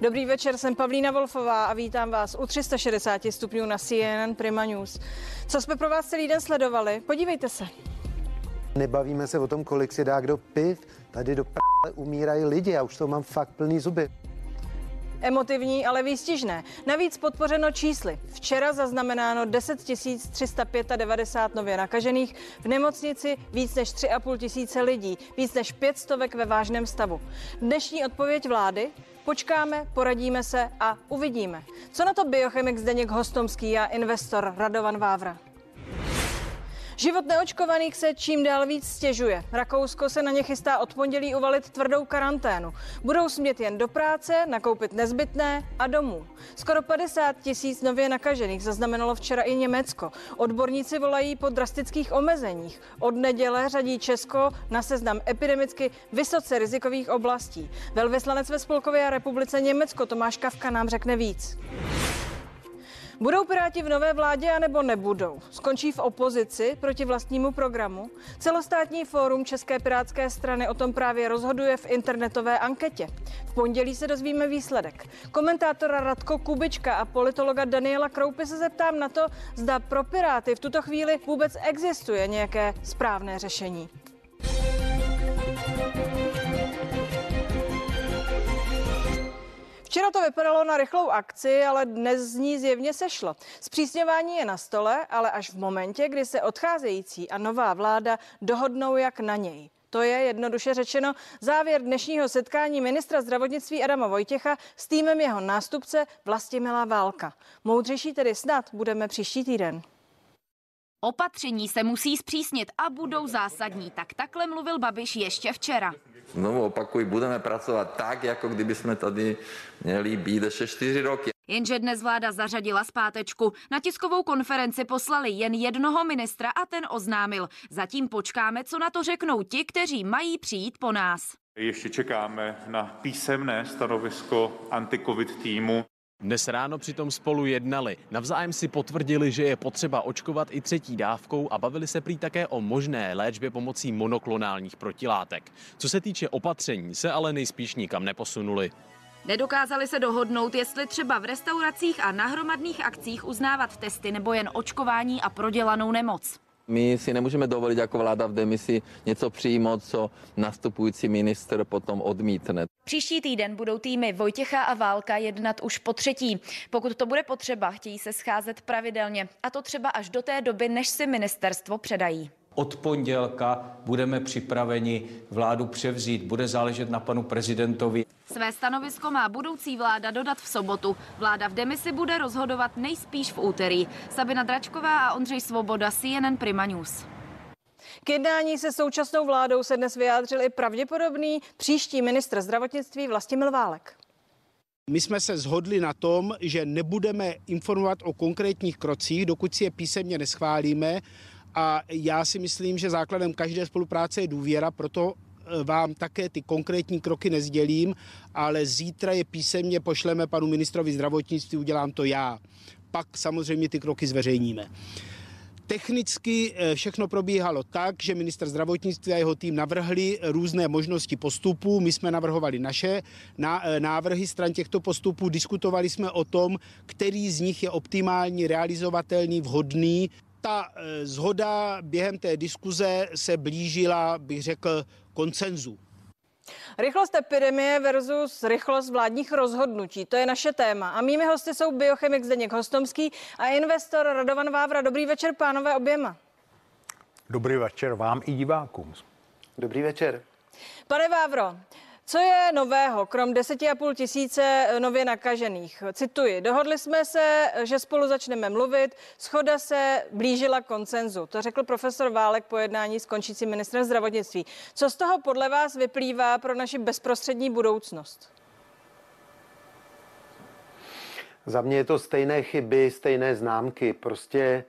Dobrý večer, jsem Pavlína Wolfová a vítám vás u 360 stupňů na CNN Prima News. Co jsme pro vás celý den sledovali? Podívejte se. Nebavíme se o tom, kolik si dá kdo piv. Tady do p***le umírají lidi a už to mám fakt plný zuby. Emotivní, ale výstižné. Navíc podpořeno čísly. Včera zaznamenáno 10 395 nově nakažených, v nemocnici víc než 3,5 tisíce lidí, víc než 5 stovek ve vážném stavu. Dnešní odpověď vlády? Počkáme, poradíme se a uvidíme. Co na to biochemik Zdeněk Hostomský a investor Radovan Vávra? Život neočkovaných se čím dál víc stěžuje. Rakousko se na ně chystá od pondělí uvalit tvrdou karanténu. Budou smět jen do práce, nakoupit nezbytné a domů. Skoro 50 tisíc nově nakažených zaznamenalo včera i Německo. Odborníci volají po drastických omezeních. Od neděle řadí Česko na seznam epidemicky vysoce rizikových oblastí. Velvyslanec ve Spolkové republice Německo Tomáš Kavka nám řekne víc. Budou Piráti v nové vládě anebo nebudou? Skončí v opozici proti vlastnímu programu? Celostátní fórum České pirátské strany o tom právě rozhoduje v internetové anketě. V pondělí se dozvíme výsledek. Komentátora Radko Kubička a politologa Daniela Kroupy se zeptám na to, zda pro Piráty v tuto chvíli vůbec existuje nějaké správné řešení. Včera to vypadalo na rychlou akci, ale dnes z ní zjevně sešlo. Zpřísňování je na stole, ale až v momentě, kdy se odcházející a nová vláda dohodnou jak na něj. To je jednoduše řečeno závěr dnešního setkání ministra zdravotnictví Adama Vojtěcha s týmem jeho nástupce Vlastimila Válka. Moudřejší tedy snad budeme příští týden. Opatření se musí zpřísnit a budou zásadní. Tak takhle mluvil Babiš ještě včera. Znovu opakuji, budeme pracovat tak, jako kdyby jsme tady měli být ještě čtyři roky. Jenže dnes vláda zařadila zpátečku. Na tiskovou konferenci poslali jen jednoho ministra a ten oznámil. Zatím počkáme, co na to řeknou ti, kteří mají přijít po nás. Ještě čekáme na písemné stanovisko antikovid týmu. Dnes ráno přitom spolu jednali. Navzájem si potvrdili, že je potřeba očkovat i třetí dávkou a bavili se prý také o možné léčbě pomocí monoklonálních protilátek. Co se týče opatření, se ale nejspíš nikam neposunuli. Nedokázali se dohodnout, jestli třeba v restauracích a na hromadných akcích uznávat testy nebo jen očkování a prodělanou nemoc. My si nemůžeme dovolit jako vláda v demisi něco přijmout, co nastupující minister potom odmítne. Příští týden budou týmy Vojtěcha a Válka jednat už po třetí. Pokud to bude potřeba, chtějí se scházet pravidelně. A to třeba až do té doby, než si ministerstvo předají. Od pondělka budeme připraveni vládu převzít. Bude záležet na panu prezidentovi. Své stanovisko má budoucí vláda dodat v sobotu. Vláda v demisi bude rozhodovat nejspíš v úterý. Sabina Dračková a Ondřej Svoboda, CNN Prima News. K jednání se současnou vládou se dnes vyjádřil i pravděpodobný příští ministr zdravotnictví Vlastimil Válek. My jsme se shodli na tom, že nebudeme informovat o konkrétních krocích, dokud si je písemně neschválíme. A já si myslím, že základem každé spolupráce je důvěra, proto e, vám také ty konkrétní kroky nezdělím, ale zítra je písemně pošleme panu ministrovi zdravotnictví, udělám to já. Pak samozřejmě ty kroky zveřejníme. Technicky eh, všechno probíhalo tak, že minister zdravotnictví a jeho tým navrhli různé možnosti postupů. My jsme navrhovali naše eh, návrhy stran těchto postupů. Diskutovali jsme o tom, který z nich je optimální, realizovatelný, vhodný. Ta eh, zhoda během té diskuze se blížila, bych řekl, koncenzu. Rychlost epidemie versus rychlost vládních rozhodnutí. To je naše téma. A mými hosty jsou biochemik Zdeněk Hostomský a investor Radovan Vávra. Dobrý večer, pánové oběma. Dobrý večer vám i divákům. Dobrý večer. Pane Vávro, co je nového, krom 10,5 tisíce nově nakažených? Cituji, dohodli jsme se, že spolu začneme mluvit, schoda se blížila koncenzu. To řekl profesor Válek po jednání s končícím ministrem zdravotnictví. Co z toho podle vás vyplývá pro naši bezprostřední budoucnost? Za mě je to stejné chyby, stejné známky. Prostě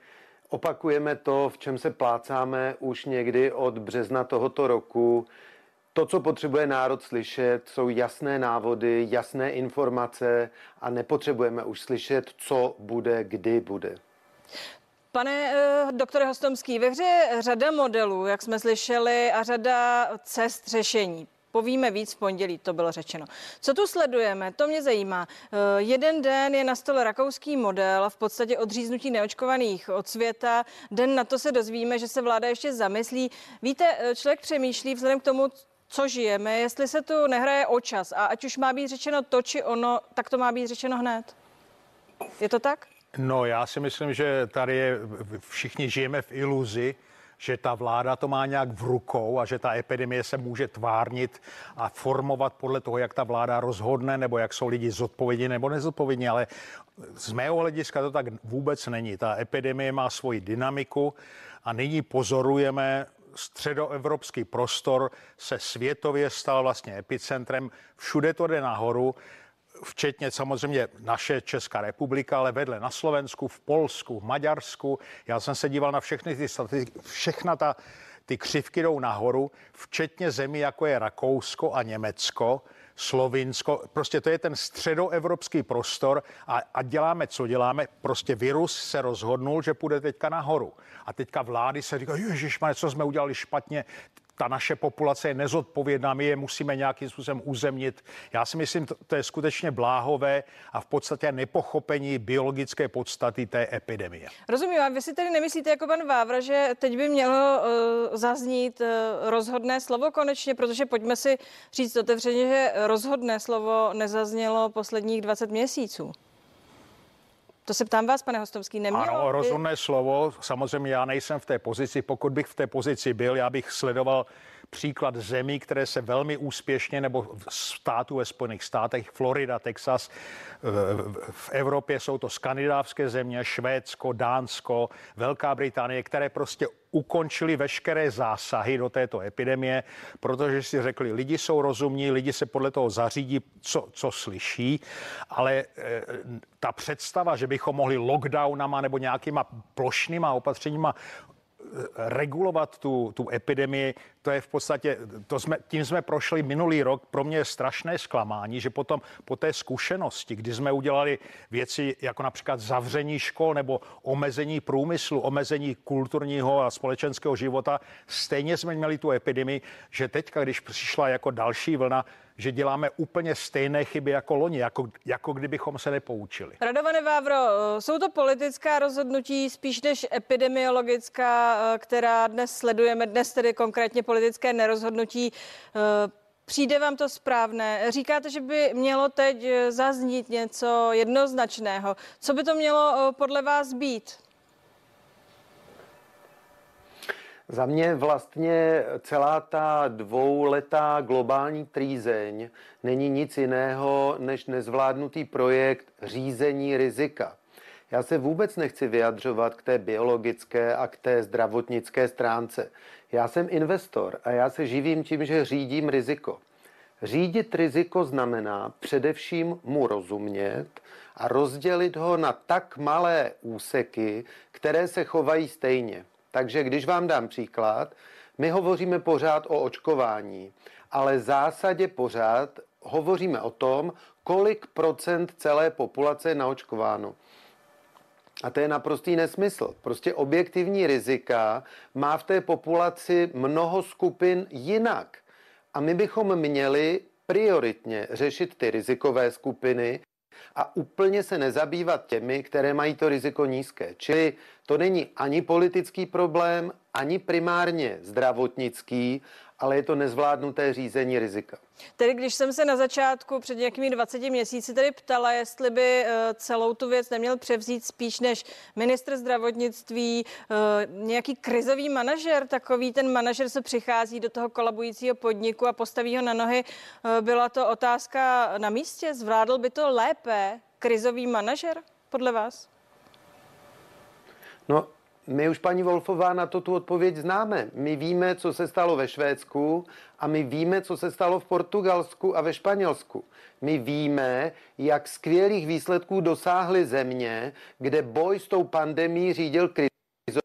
opakujeme to, v čem se plácáme už někdy od března tohoto roku. To, co potřebuje národ slyšet, jsou jasné návody, jasné informace a nepotřebujeme už slyšet, co bude, kdy bude. Pane uh, doktore Hostomský, ve hře je řada modelů, jak jsme slyšeli, a řada cest řešení. Povíme víc v pondělí, to bylo řečeno. Co tu sledujeme, to mě zajímá. Eh, jeden den je na stole rakouský model, v podstatě odříznutí neočkovaných od světa. Den na to se dozvíme, že se vláda ještě zamyslí. Víte, eh, člověk přemýšlí vzhledem k tomu, co žijeme, jestli se tu nehraje o čas a ať už má být řečeno to či ono, tak to má být řečeno hned. Je to tak? No, já si myslím, že tady je, všichni žijeme v iluzi, že ta vláda to má nějak v rukou a že ta epidemie se může tvárnit a formovat podle toho, jak ta vláda rozhodne, nebo jak jsou lidi zodpovědní nebo nezodpovědní, ale z mého hlediska to tak vůbec není. Ta epidemie má svoji dynamiku a nyní pozorujeme středoevropský prostor se světově stal vlastně epicentrem. Všude to jde nahoru včetně samozřejmě naše Česká republika, ale vedle na Slovensku, v Polsku, v Maďarsku. Já jsem se díval na všechny ty statistiky, všechna ta, ty křivky jdou nahoru, včetně zemí, jako je Rakousko a Německo, Slovinsko. Prostě to je ten středoevropský prostor a, a děláme, co děláme. Prostě virus se rozhodnul, že půjde teďka nahoru. A teďka vlády se říkají, ježišmane, co jsme udělali špatně, ta naše populace je nezodpovědná, my je musíme nějakým způsobem uzemnit. Já si myslím, to, to je skutečně bláhové a v podstatě nepochopení biologické podstaty té epidemie. Rozumím, a vy si tedy nemyslíte jako pan Vávra, že teď by mělo uh, zaznít uh, rozhodné slovo konečně, protože pojďme si říct otevřeně, že rozhodné slovo nezaznělo posledních 20 měsíců. To se ptám vás, pane Hostovský, nemělo? Ano, rozumné slovo. Samozřejmě já nejsem v té pozici. Pokud bych v té pozici byl, já bych sledoval příklad zemí, které se velmi úspěšně, nebo států ve Spojených státech, Florida, Texas, v Evropě jsou to skandinávské země, Švédsko, Dánsko, Velká Británie, které prostě ukončili veškeré zásahy do této epidemie, protože si řekli, lidi jsou rozumní, lidi se podle toho zařídí, co, co slyší, ale e, ta představa, že bychom mohli lockdownama nebo nějakýma plošnýma opatřeníma regulovat tu, tu epidemii, to je v podstatě, to jsme, tím jsme prošli minulý rok. Pro mě je strašné zklamání, že potom po té zkušenosti, kdy jsme udělali věci jako například zavření škol nebo omezení průmyslu, omezení kulturního a společenského života, stejně jsme měli tu epidemii, že teďka, když přišla jako další vlna, že děláme úplně stejné chyby jako loni, jako, jako kdybychom se nepoučili. Radované Vávro, jsou to politická rozhodnutí spíš než epidemiologická, která dnes sledujeme, dnes tedy konkrétně politické nerozhodnutí. Přijde vám to správné? Říkáte, že by mělo teď zaznít něco jednoznačného. Co by to mělo podle vás být? Za mě vlastně celá ta dvouletá globální trýzeň není nic jiného než nezvládnutý projekt řízení rizika. Já se vůbec nechci vyjadřovat k té biologické a k té zdravotnické stránce. Já jsem investor a já se živím tím, že řídím riziko. Řídit riziko znamená především mu rozumět a rozdělit ho na tak malé úseky, které se chovají stejně. Takže když vám dám příklad, my hovoříme pořád o očkování, ale v zásadě pořád hovoříme o tom, kolik procent celé populace je naočkováno. A to je naprostý nesmysl. Prostě objektivní rizika má v té populaci mnoho skupin jinak. A my bychom měli prioritně řešit ty rizikové skupiny a úplně se nezabývat těmi, které mají to riziko nízké. Čili to není ani politický problém, ani primárně zdravotnický, ale je to nezvládnuté řízení rizika. Tedy když jsem se na začátku před nějakými 20 měsíci tedy ptala, jestli by eh, celou tu věc neměl převzít spíš než ministr zdravotnictví, eh, nějaký krizový manažer, takový ten manažer se přichází do toho kolabujícího podniku a postaví ho na nohy, eh, byla to otázka na místě, zvládl by to lépe krizový manažer podle vás? No, my už, paní Wolfová, na to tu odpověď známe. My víme, co se stalo ve Švédsku a my víme, co se stalo v Portugalsku a ve Španělsku. My víme, jak skvělých výsledků dosáhly země, kde boj s tou pandemí řídil krizový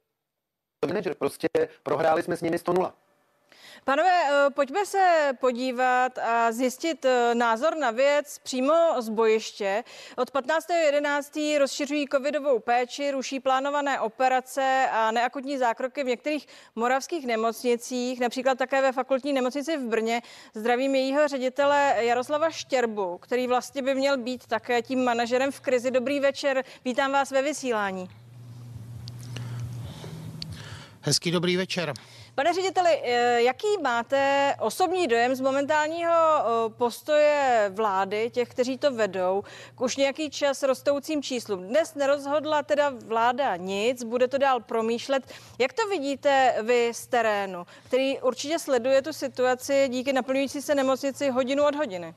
manager. Prostě prohráli jsme s nimi 100 0. Panové, eh, pojďme se podívat a zjistit eh, názor na věc přímo z bojiště. Od 15.11. rozšiřují covidovou péči, ruší plánované operace a neakutní zákroky v některých moravských nemocnicích, například také ve fakultní nemocnici v Brně. Zdravím jejího ředitele Jaroslava Štěrbu, který vlastně by měl být také tím manažerem v krizi. Dobrý večer, vítám vás ve vysílání. Hezký dobrý večer. Pane řediteli, eh, jaký máte osobní dojem z momentálního eh, postoje vlády, těch, kteří to vedou, k už nějaký čas rostoucím číslům? Dnes nerozhodla teda vláda nic, bude to dál promýšlet. Jak to vidíte vy z terénu, který určitě sleduje tu situaci díky naplňující se nemocnici hodinu od hodiny?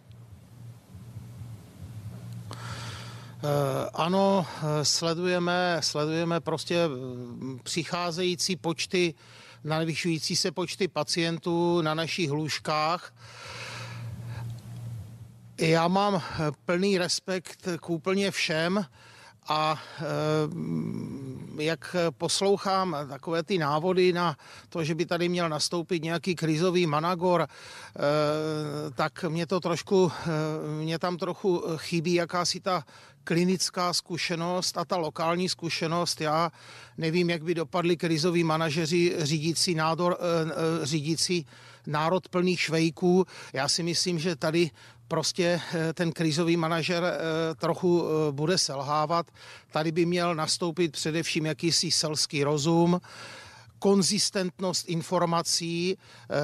Eh, ano, sledujeme, sledujeme prostě přicházející počty navyšující se počty pacientů na našich lůžkách. Já mám plný respekt k úplně všem a eh, jak poslouchám takové ty návody na to, že by tady měl nastoupit nějaký krizový managor, eh, tak mě to trošku, eh, mě tam trochu chybí jakási ta klinická zkušenost a ta lokální zkušenost. Já nevím, jak by dopadli krizoví manažeři řídící, nádor, eh, eh, řídící národ plných švejků. Já si myslím, že tady prostě eh, ten krizový manažer trochu bude selhávat. Tady by měl nastoupit především jakýsi selský rozum, konzistentnost informací. Eh,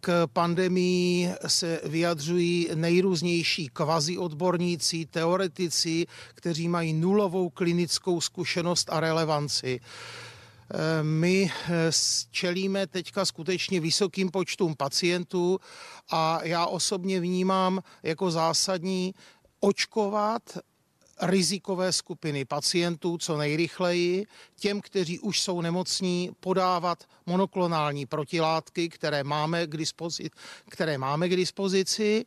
k pandemii se vyjadřují nejrůznější kvazi odborníci, teoretici, kteří mají nulovou klinickou zkušenost a relevanci. Eh, my eh, čelíme teďka skutečně vysokým počtům pacientů a já osobně vnímám jako zásadní očkovat rizikové skupiny pacientů co nejrychleji, těm, kteří už jsou nemocní, podávat monoklonální protilátky, které máme k dispozici. Které máme k dispozici.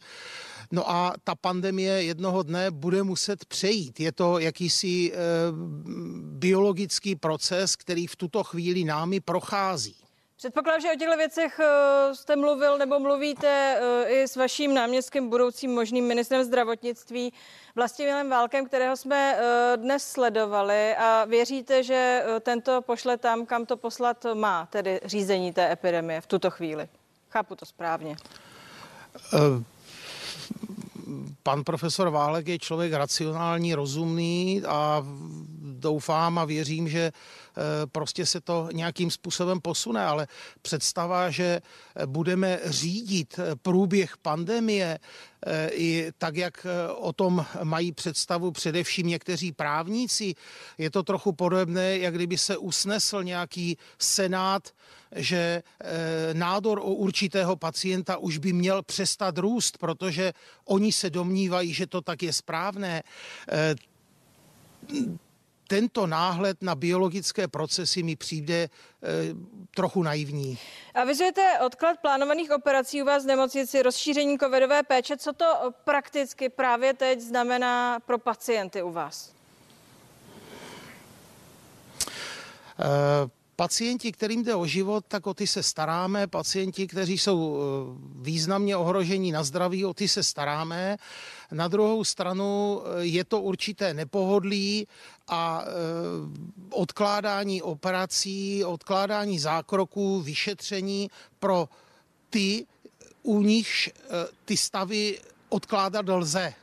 No a ta pandemie jednoho dne bude muset přejít. Je to jakýsi e, biologický proces, který v tuto chvíli námi prochází. Předpokládám, že o těchto věcech eh, jste mluvil nebo mluvíte eh, i s vaším náměstkem, budoucím možným ministrem zdravotnictví Vlastimilem Válkem, kterého jsme eh, dnes sledovali a věříte, že tento pošle tam, kam to poslat má, tedy řízení té epidemie v tuto chvíli. Chápu to správně. Pan profesor Válek je člověk racionální, rozumný a doufám a věřím, že prostě se to nějakým způsobem posune, ale představa, že budeme řídit eh, průběh pandemie eh, i tak, jak o tom mají představu především někteří právníci, je to trochu podobné, jak kdyby se usnesl nějaký senát, že nádor o určitého pacienta už by měl přestat růst, protože oni se domnívají, že to tak je správné tento náhled na biologické procesy mi přijde e, trochu naivní. Avizujete odklad plánovaných operací u vás v nemocnici, rozšíření covidové péče. Co to prakticky právě teď znamená pro pacienty u vás? E, Pacienti, kterým jde o život, tak o ty se staráme. Pacienti, kteří jsou eh, významně ohrožení na zdraví, o ty se staráme. Na druhou stranu eh, je to určité nepohodlí a eh, odkládání operací, odkládání zákroků, vyšetření pro ty, u nich ty stavy odkládat lze.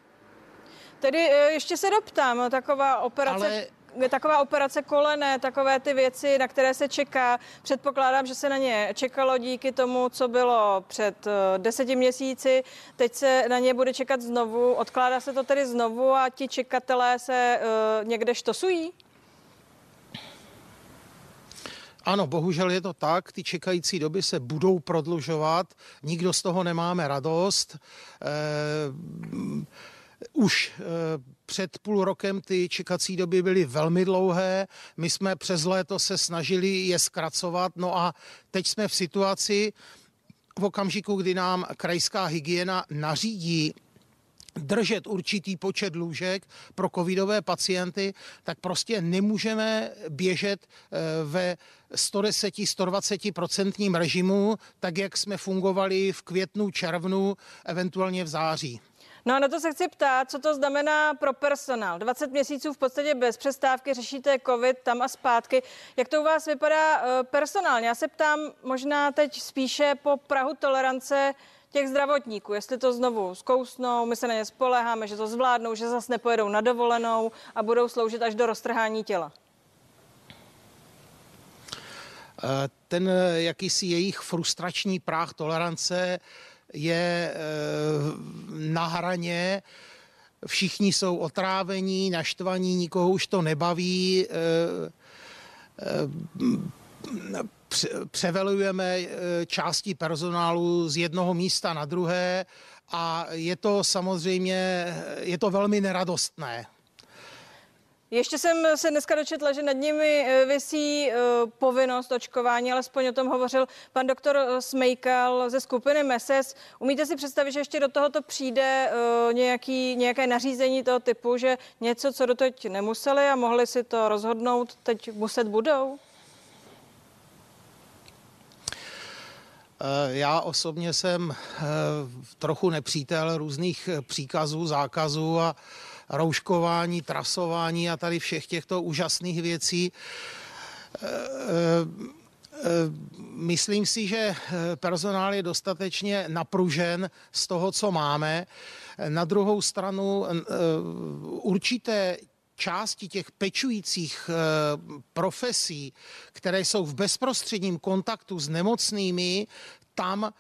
Tedy ještě se doptám, taková operace... Ale taková operace kolene, takové ty věci, na které se čeká. Předpokládám, že se na ně čekalo díky tomu, co bylo před eh, deseti měsíci. Teď se na ně bude čekat znovu. Odkládá se to tedy znovu a ti čekatelé se uh, někde štosují? Ano, bohužel je to tak, ty čekající doby se budou prodlužovat, nikdo z toho nemáme radost. E, už e, před půl rokem ty čekací doby byly velmi dlouhé. My jsme přes léto se snažili je zkracovat. No a teď jsme v situaci, v okamžiku, kdy nám krajská hygiena nařídí držet určitý počet lůžek pro covidové pacienty, tak prostě nemůžeme běžet eh, ve 110-120% režimu, tak jak jsme fungovali v květnu, červnu, eventuálně v září. No a na to se chci ptát, co to znamená pro personál. 20 měsíců v podstatě bez přestávky řešíte covid tam a zpátky. Jak to u vás vypadá eh, personálně? Já se ptám možná teď spíše po Prahu tolerance těch zdravotníků, jestli to znovu zkousnou, my se na ně spoleháme, že to zvládnou, že zase nepojedou na dovolenou a budou sloužit až do roztrhání těla. Eh, ten eh, jakýsi jejich frustrační práh tolerance je eh, na hraně, všichni jsou otrávení, naštvaní, nikoho už to nebaví. Převelujeme části personálu z jednoho místa na druhé a je to samozřejmě, je to velmi neradostné. Ještě jsem se dneska dočetla, že nad nimi eh, vysí eh, povinnost očkování, alespoň o tom hovořil pan doktor eh, Smejkal ze skupiny MESES. Umíte si představit, že ještě do tohoto přijde nějaký, nějaké nařízení toho typu, že něco, co doteď nemuseli a mohli si to rozhodnout, teď muset budou? Já osobně jsem trochu nepřítel různých příkazů, zákazů a rouškování, trasování a tady všech těchto úžasných věcí. E, e, e, myslím si, že personál je dostatečně napružen z toho, co máme. Na druhou stranu určité části těch pečujících profesí, které jsou v bezprostředním kontaktu s nemocnými, tam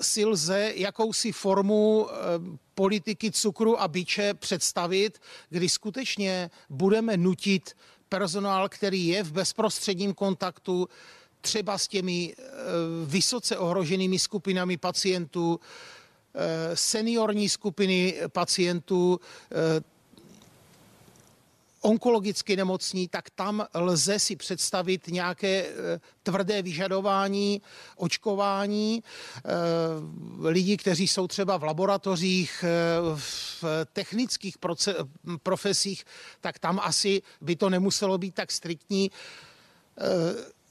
si lze jakousi formu eh, politiky cukru a byče představit, kdy skutečně budeme nutit personál, který je v bezprostředním kontaktu třeba s těmi eh, vysoce ohroženými skupinami pacientů, eh, seniorní skupiny pacientů, onkologicky nemocní, tak tam lze si představit nějaké eh, tvrdé vyžadování, očkování. Eh, lidi, kteří jsou třeba v laboratořích, eh, v technických profesích, tak tam asi by to nemuselo být tak striktní.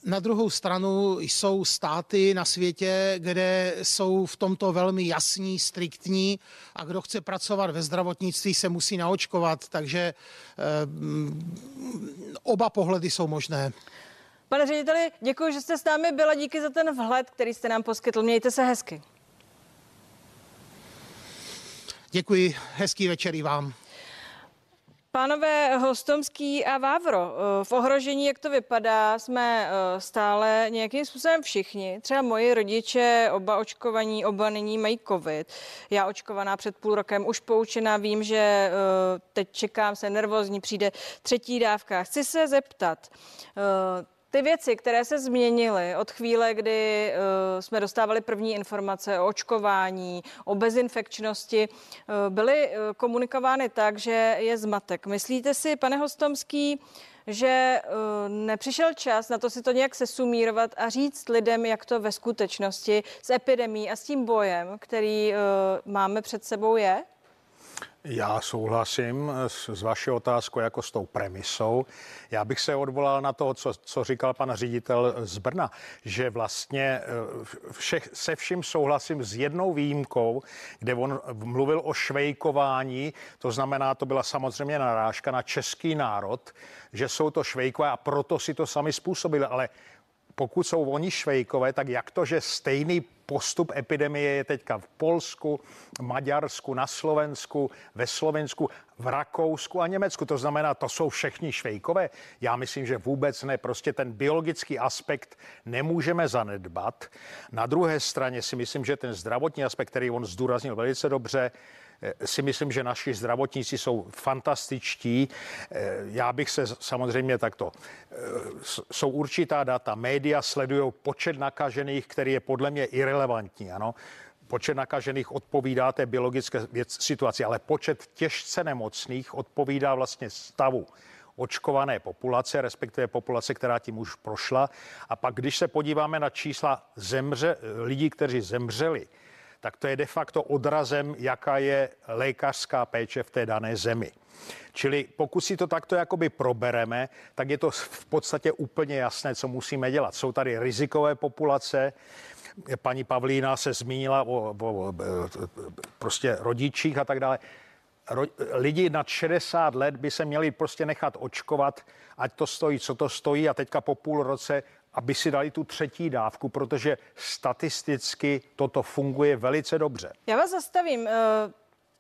Na druhou stranu jsou státy na světě, kde jsou v tomto velmi jasní, striktní a kdo chce pracovat ve zdravotnictví, se musí naočkovat, takže eh, oba pohledy jsou možné. Pane řediteli, děkuji, že jste s námi byla. Díky za ten vhled, který jste nám poskytl. Mějte se hezky. Děkuji, hezký večer i vám. Pánové Hostomský a Vávro, eh, v ohrožení, jak to vypadá, jsme eh, stále nějakým způsobem všichni. Třeba moji rodiče, oba očkovaní, oba nyní mají covid. Já očkovaná před půl rokem, už poučená, vím, že eh, teď čekám, se nervózní, přijde třetí dávka. Chci se zeptat, ty věci, které se změnily od chvíle, kdy uh, jsme dostávali první informace o očkování, o bezinfekčnosti, uh, byly uh, komunikovány tak, že je zmatek. Myslíte si, pane Hostomský, že nepřišel čas na to si to nějak sesumírovat a říct lidem, jak to ve skutečnosti s epidemí a s tím bojem, který máme před sebou, je? Já souhlasím s, s vaší otázkou jako s tou premisou. Já bych se odvolal na to, co, co říkal pan ředitel z Brna, že vlastně eh, všech, se vším souhlasím s jednou výjimkou, kde on mluvil o švejkování, to znamená, to byla samozřejmě narážka na český národ, že jsou to švejkové a proto si to sami způsobili, ale pokud jsou oni švejkové, tak jak to, že stejný postup epidemie je teďka v Polsku, Maďarsku, na Slovensku, ve Slovensku, v Rakousku a Německu. To znamená, to jsou všichni švejkové? Já myslím, že vůbec ne. Prostě ten biologický aspekt nemůžeme zanedbat. Na druhé straně si myslím, že ten zdravotní aspekt, který on zdůraznil velice dobře, si myslím, že naši zdravotníci jsou fantastičtí. Eh, já bych se samozřejmě takto. Eh, jsou určitá data. Média sledují počet nakažených, který je podle mě irrelevantní. Ano? Počet nakažených odpovídá té biologické situaci, ale počet těžce nemocných odpovídá vlastně stavu očkované populace, respektive populace, která tím už prošla. A pak, když se podíváme na čísla zemře, lidí, kteří zemřeli, tak to je de facto odrazem, jaká je lékařská péče v té dané zemi. Čili pokud si to takto jakoby probereme, tak je to v podstatě úplně jasné, co musíme dělat. Jsou tady rizikové populace, paní Pavlína se zmínila o, o, o prostě rodičích a tak dále. Ro, lidi nad 60 let by se měli prostě nechat očkovat, ať to stojí, co to stojí a teďka po půl roce aby si dali tu třetí dávku, protože statisticky toto funguje velice dobře. Já vás zastavím.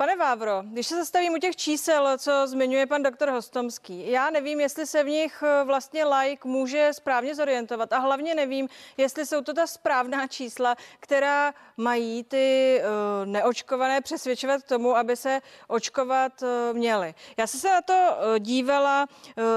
Eh, Pane Vávro, když se zastavím u těch čísel, co zmiňuje pan doktor Hostomský, já nevím, jestli se v nich eh, vlastně like může správně zorientovat a hlavně nevím, jestli jsou to ta správná čísla, která mají ty uh, neočkované přesvědčovat k tomu, aby se očkovat uh, měli. Já jsem se na to dívala,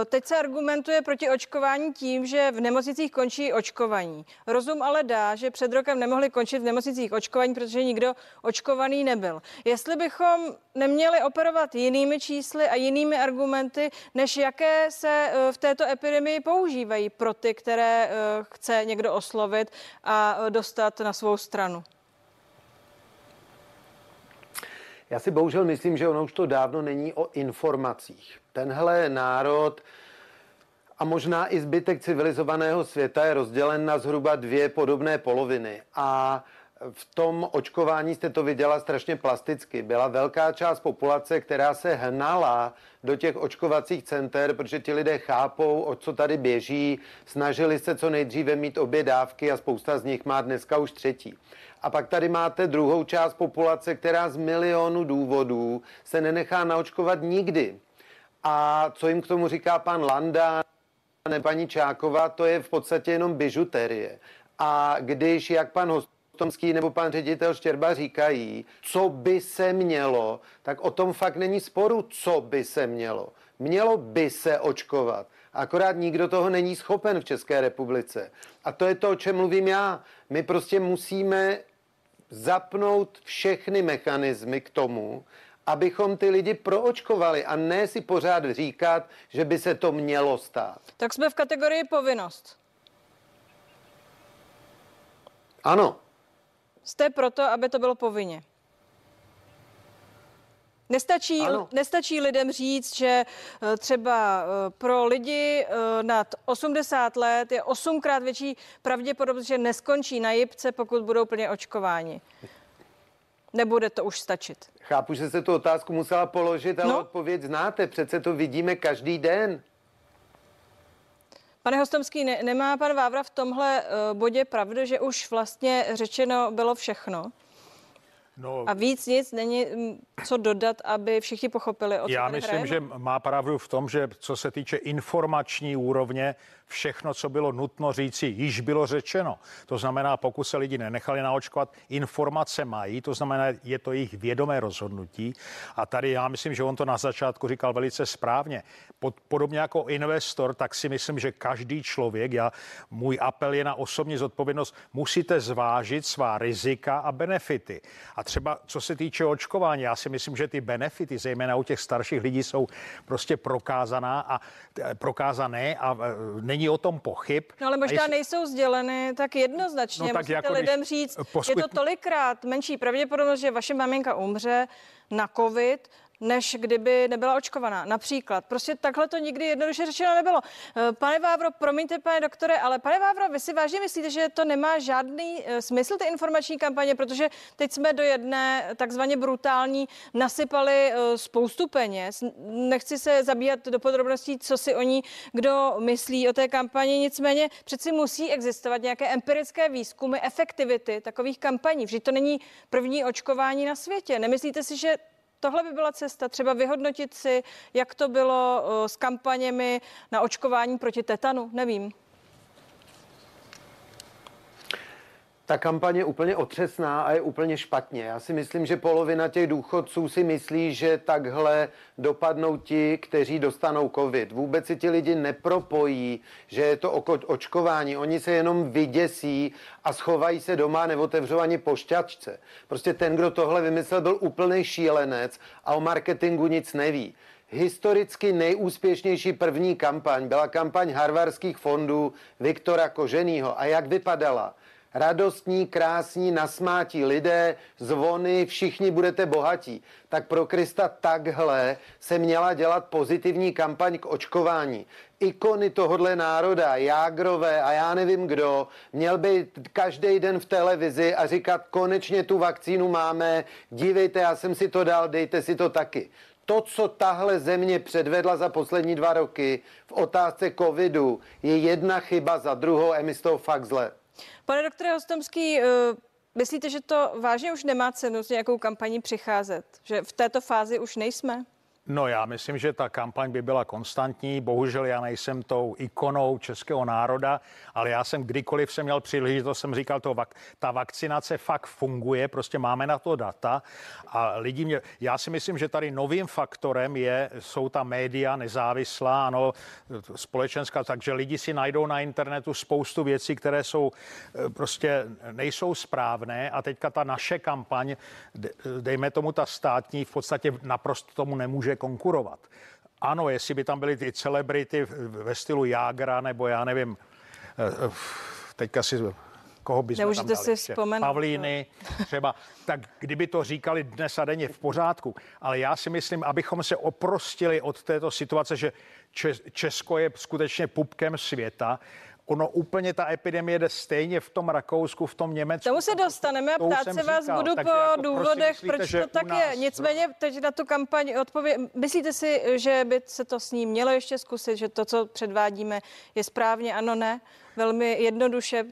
teď se argumentuje proti očkování tím, že v nemocnicích končí očkování. Rozum ale dá, že před rokem nemohli končit v nemocnicích očkování, protože nikdo očkovaný nebyl. Jestli bychom bychom neměli operovat jinými čísly a jinými argumenty, než jaké se eh, v této epidemii používají pro ty, které eh, chce někdo oslovit a eh, dostat na svou stranu. Já si bohužel myslím, že ono už to dávno není o informacích. Tenhle národ a možná i zbytek civilizovaného světa je rozdělen na zhruba dvě podobné poloviny. A v tom očkování jste to viděla strašně plasticky. Byla velká část populace, která se hnala do těch očkovacích center, protože ti lidé chápou, o co tady běží, snažili se co nejdříve mít obě dávky a spousta z nich má dneska už třetí. A pak tady máte druhou část populace, která z milionu důvodů se nenechá naočkovat nikdy. A co jim k tomu říká pan Landa, ne paní Čáková, to je v podstatě jenom bižuterie. A když, jak pan host Tomský nebo pan ředitel Štěrba říkají, co by se mělo, tak o tom fakt není sporu, co by se mělo. Mělo by se očkovat. Akorát nikdo toho není schopen v České republice. A to je to, o čem mluvím já. My prostě musíme zapnout všechny mechanismy k tomu, abychom ty lidi proočkovali a ne si pořád říkat, že by se to mělo stát. Tak jsme v kategorii povinnost. Ano, Jste proto, aby to bylo povinně. Nestačí, nestačí lidem říct, že eh, třeba eh, pro lidi eh, nad 80 let je osmkrát větší pravděpodobnost, že neskončí na jipce, pokud budou plně očkováni. Nebude to už stačit. Chápu, že se tu otázku musela položit, ale no. odpověď znáte. Přece to vidíme každý den. Pane Hostomský, ne, nemá pan Vávra v tomhle uh, bodě pravdu, že už vlastně řečeno bylo všechno? No, a víc nic není mm, co dodat, aby všichni pochopili, o co Já myslím, hrajeme? že má pravdu v tom, že co se týče informační úrovně, všechno, co bylo nutno říci, již bylo řečeno. To znamená, pokud se lidi nenechali naočkovat, informace mají, to znamená, je to jejich vědomé rozhodnutí. A tady já myslím, že on to na začátku říkal velice správně. Pod, podobně jako investor, tak si myslím, že každý člověk, já, můj apel je na osobní zodpovědnost, musíte zvážit svá rizika a benefity. A třeba co se týče očkování, já si myslím, že ty benefity, zejména u těch starších lidí, jsou prostě prokázaná a e, prokázané a e, není o tom pochyb. No ale možná jestli... nejsou sděleny tak jednoznačně. No, tak Musíte jako lidem říct, poskyt... je to tolikrát menší pravděpodobnost, že vaše maminka umře na covid, než kdyby nebyla očkovaná. Například. Prostě takhle to nikdy jednoduše řečeno nebylo. Eh, pane Vávro, promiňte, pane doktore, ale pane Vávro, vy si vážně myslíte, že to nemá žádný eh, smysl, ty informační kampaně, protože teď jsme do jedné takzvaně brutální nasypali eh, spoustu peněz. Nechci se zabíhat do podrobností, co si o ní kdo myslí o té kampani, nicméně přeci musí existovat nějaké empirické výzkumy efektivity takových kampaní. Vždyť to není první očkování na světě. Nemyslíte si, že Tohle by byla cesta, třeba vyhodnotit si, jak to bylo s kampaněmi na očkování proti tetanu, nevím. Ta kampaně úplně otřesná a je úplně špatně. Já si myslím, že polovina těch důchodců si myslí, že takhle dopadnou ti, kteří dostanou covid. Vůbec si ti lidi nepropojí, že je to očkování. Oni se jenom vyděsí a schovají se doma nebo otevřou ani pošťačce. Prostě ten, kdo tohle vymyslel, byl úplný šílenec a o marketingu nic neví. Historicky nejúspěšnější první kampaň byla kampaň harvarských fondů Viktora Koženýho. A jak vypadala? Radostní, krásní, nasmátí lidé, zvony, všichni budete bohatí. Tak pro Krista takhle se měla dělat pozitivní kampaň k očkování. Ikony tohodle národa, Jágrové a já nevím kdo, měl by každý den v televizi a říkat, konečně tu vakcínu máme, dívejte, já jsem si to dal, dejte si to taky to, co tahle země předvedla za poslední dva roky v otázce covidu, je jedna chyba za druhou a mi z toho fakt zle. Pane doktore Hostomský, eh, myslíte, že to vážně už nemá cenu s nějakou kampaní přicházet? Že v této fázi už nejsme? No já myslím, že ta kampaň by byla konstantní. Bohužel já nejsem tou ikonou českého národa, ale já jsem kdykoliv jsem měl příležitost, jsem říkal, to, ta vakcinace fakt funguje, prostě máme na to data a lidi mě, já si myslím, že tady novým faktorem je, jsou ta média nezávislá, ano, společenská, takže lidi si najdou na internetu spoustu věcí, které jsou eh, prostě nejsou správné a teďka ta naše kampaň, dejme tomu ta státní, v podstatě naprosto tomu nemůže konkurovat. Ano, jestli by tam byly ty celebrity ve stylu Jágra, nebo já nevím, eh, eh, teďka si koho by jsme tam dali? si vzpomenout. Pavlíny třeba, tak kdyby to říkali dnes a denně v pořádku. Ale já si myslím, abychom se oprostili od této situace, že Česko je skutečně pupkem světa, Ono úplně ta epidemie jde stejně v tom Rakousku, v tom Německu. Tomu se dostaneme a ptát se vás říkal. budu Takže po jako důvodech, myslíte, proč to tak nás... je. Nicméně teď na tu kampaň odpověď. Myslíte si, že by se to s ním mělo ještě zkusit, že to, co předvádíme, je správně? Ano, ne? Velmi jednoduše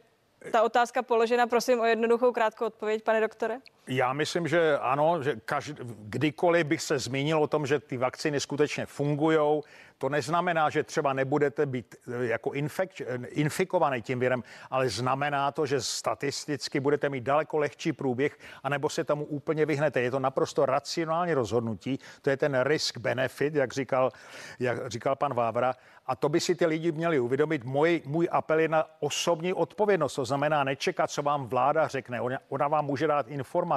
ta otázka položena, prosím o jednoduchou krátkou odpověď, pane doktore. Já myslím, že ano, že každý, kdykoliv bych se zmínil o tom, že ty vakcíny skutečně fungují, to neznamená, že třeba nebudete být eh, jako infek, eh, infikovaný tím virem, ale znamená to, že statisticky budete mít daleko lehčí průběh, anebo se tomu úplně vyhnete. Je to naprosto racionální rozhodnutí, to je ten risk benefit, jak říkal, jak říkal pan Vávra. A to by si ty lidi měli uvědomit. Můj, můj apel je na osobní odpovědnost. To znamená nečekat, co vám vláda řekne. Ona, ona vám může dát informace,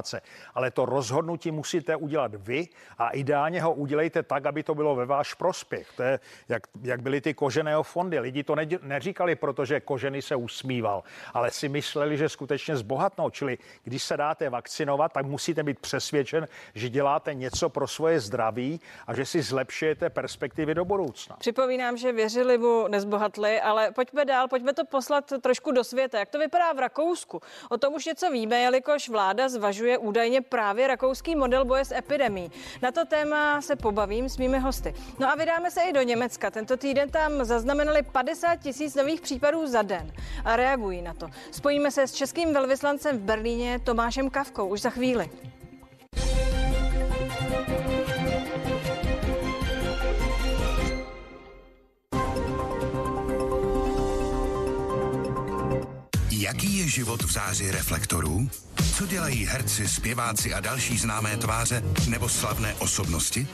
ale to rozhodnutí musíte udělat vy a ideálně ho udělejte tak, aby to bylo ve váš prospěch. To je, jak, jak byly ty koženého fondy. Lidi to ne, neříkali, protože kožený se usmíval, ale si mysleli, že skutečně zbohatnou. Čili když se dáte vakcinovat, tak musíte být přesvědčen, že děláte něco pro svoje zdraví a že si zlepšujete perspektivy do budoucna. Připomínám, že věřili mu, nezbohatli, ale pojďme dál, pojďme to poslat trošku do světa. Jak to vypadá v Rakousku? O tom už něco víme, jelikož vláda zvažuje údajně právě rakouský model boje s epidemí. Na to téma se pobavím s mými hosty. No a vydáme se i do Německa. Tento týden tam zaznamenali 50 tisíc nových případů za den a reagují na to. Spojíme se s českým velvyslancem v Berlíně Tomášem Kavkou už za chvíli. Jaký je život v záři reflektorů? Co dělají herci, zpěváci a další známé tváře nebo slavné osobnosti?